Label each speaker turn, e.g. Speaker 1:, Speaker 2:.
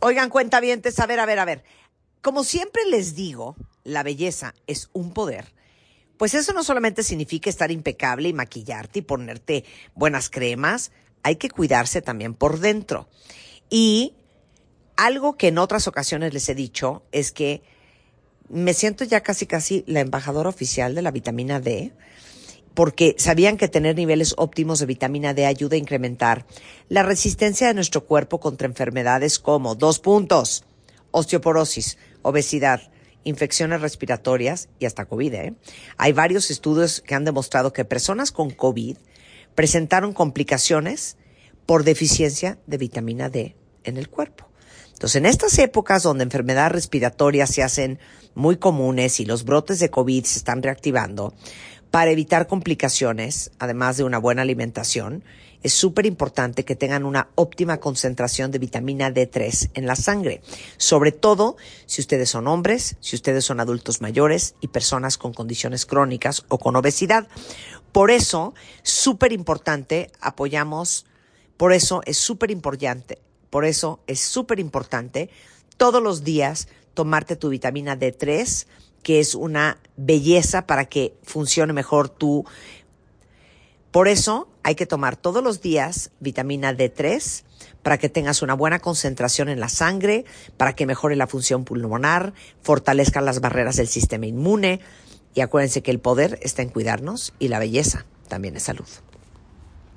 Speaker 1: Oigan, cuenta bien, a ver, a ver, a ver. Como siempre les digo, la belleza es un poder. Pues eso no solamente significa estar impecable y maquillarte y ponerte buenas cremas, hay que cuidarse también por dentro. Y algo que en otras ocasiones les he dicho es que me siento ya casi casi la embajadora oficial de la vitamina D, porque sabían que tener niveles óptimos de vitamina D ayuda a incrementar la resistencia de nuestro cuerpo contra enfermedades como dos puntos, osteoporosis, obesidad, infecciones respiratorias y hasta COVID. ¿eh? Hay varios estudios que han demostrado que personas con COVID presentaron complicaciones por deficiencia de vitamina D en el cuerpo. Entonces, en estas épocas donde enfermedades respiratorias se hacen muy comunes y los brotes de COVID se están reactivando, para evitar complicaciones, además de una buena alimentación, es súper importante que tengan una óptima concentración de vitamina D3 en la sangre, sobre todo si ustedes son hombres, si ustedes son adultos mayores y personas con condiciones crónicas o con obesidad. Por eso, súper importante, apoyamos, por eso es súper importante por eso es súper importante todos los días tomarte tu vitamina D3, que es una belleza para que funcione mejor tu... Por eso hay que tomar todos los días vitamina D3 para que tengas una buena concentración en la sangre, para que mejore la función pulmonar, fortalezca las barreras del sistema inmune. Y acuérdense que el poder está en cuidarnos y la belleza también es salud.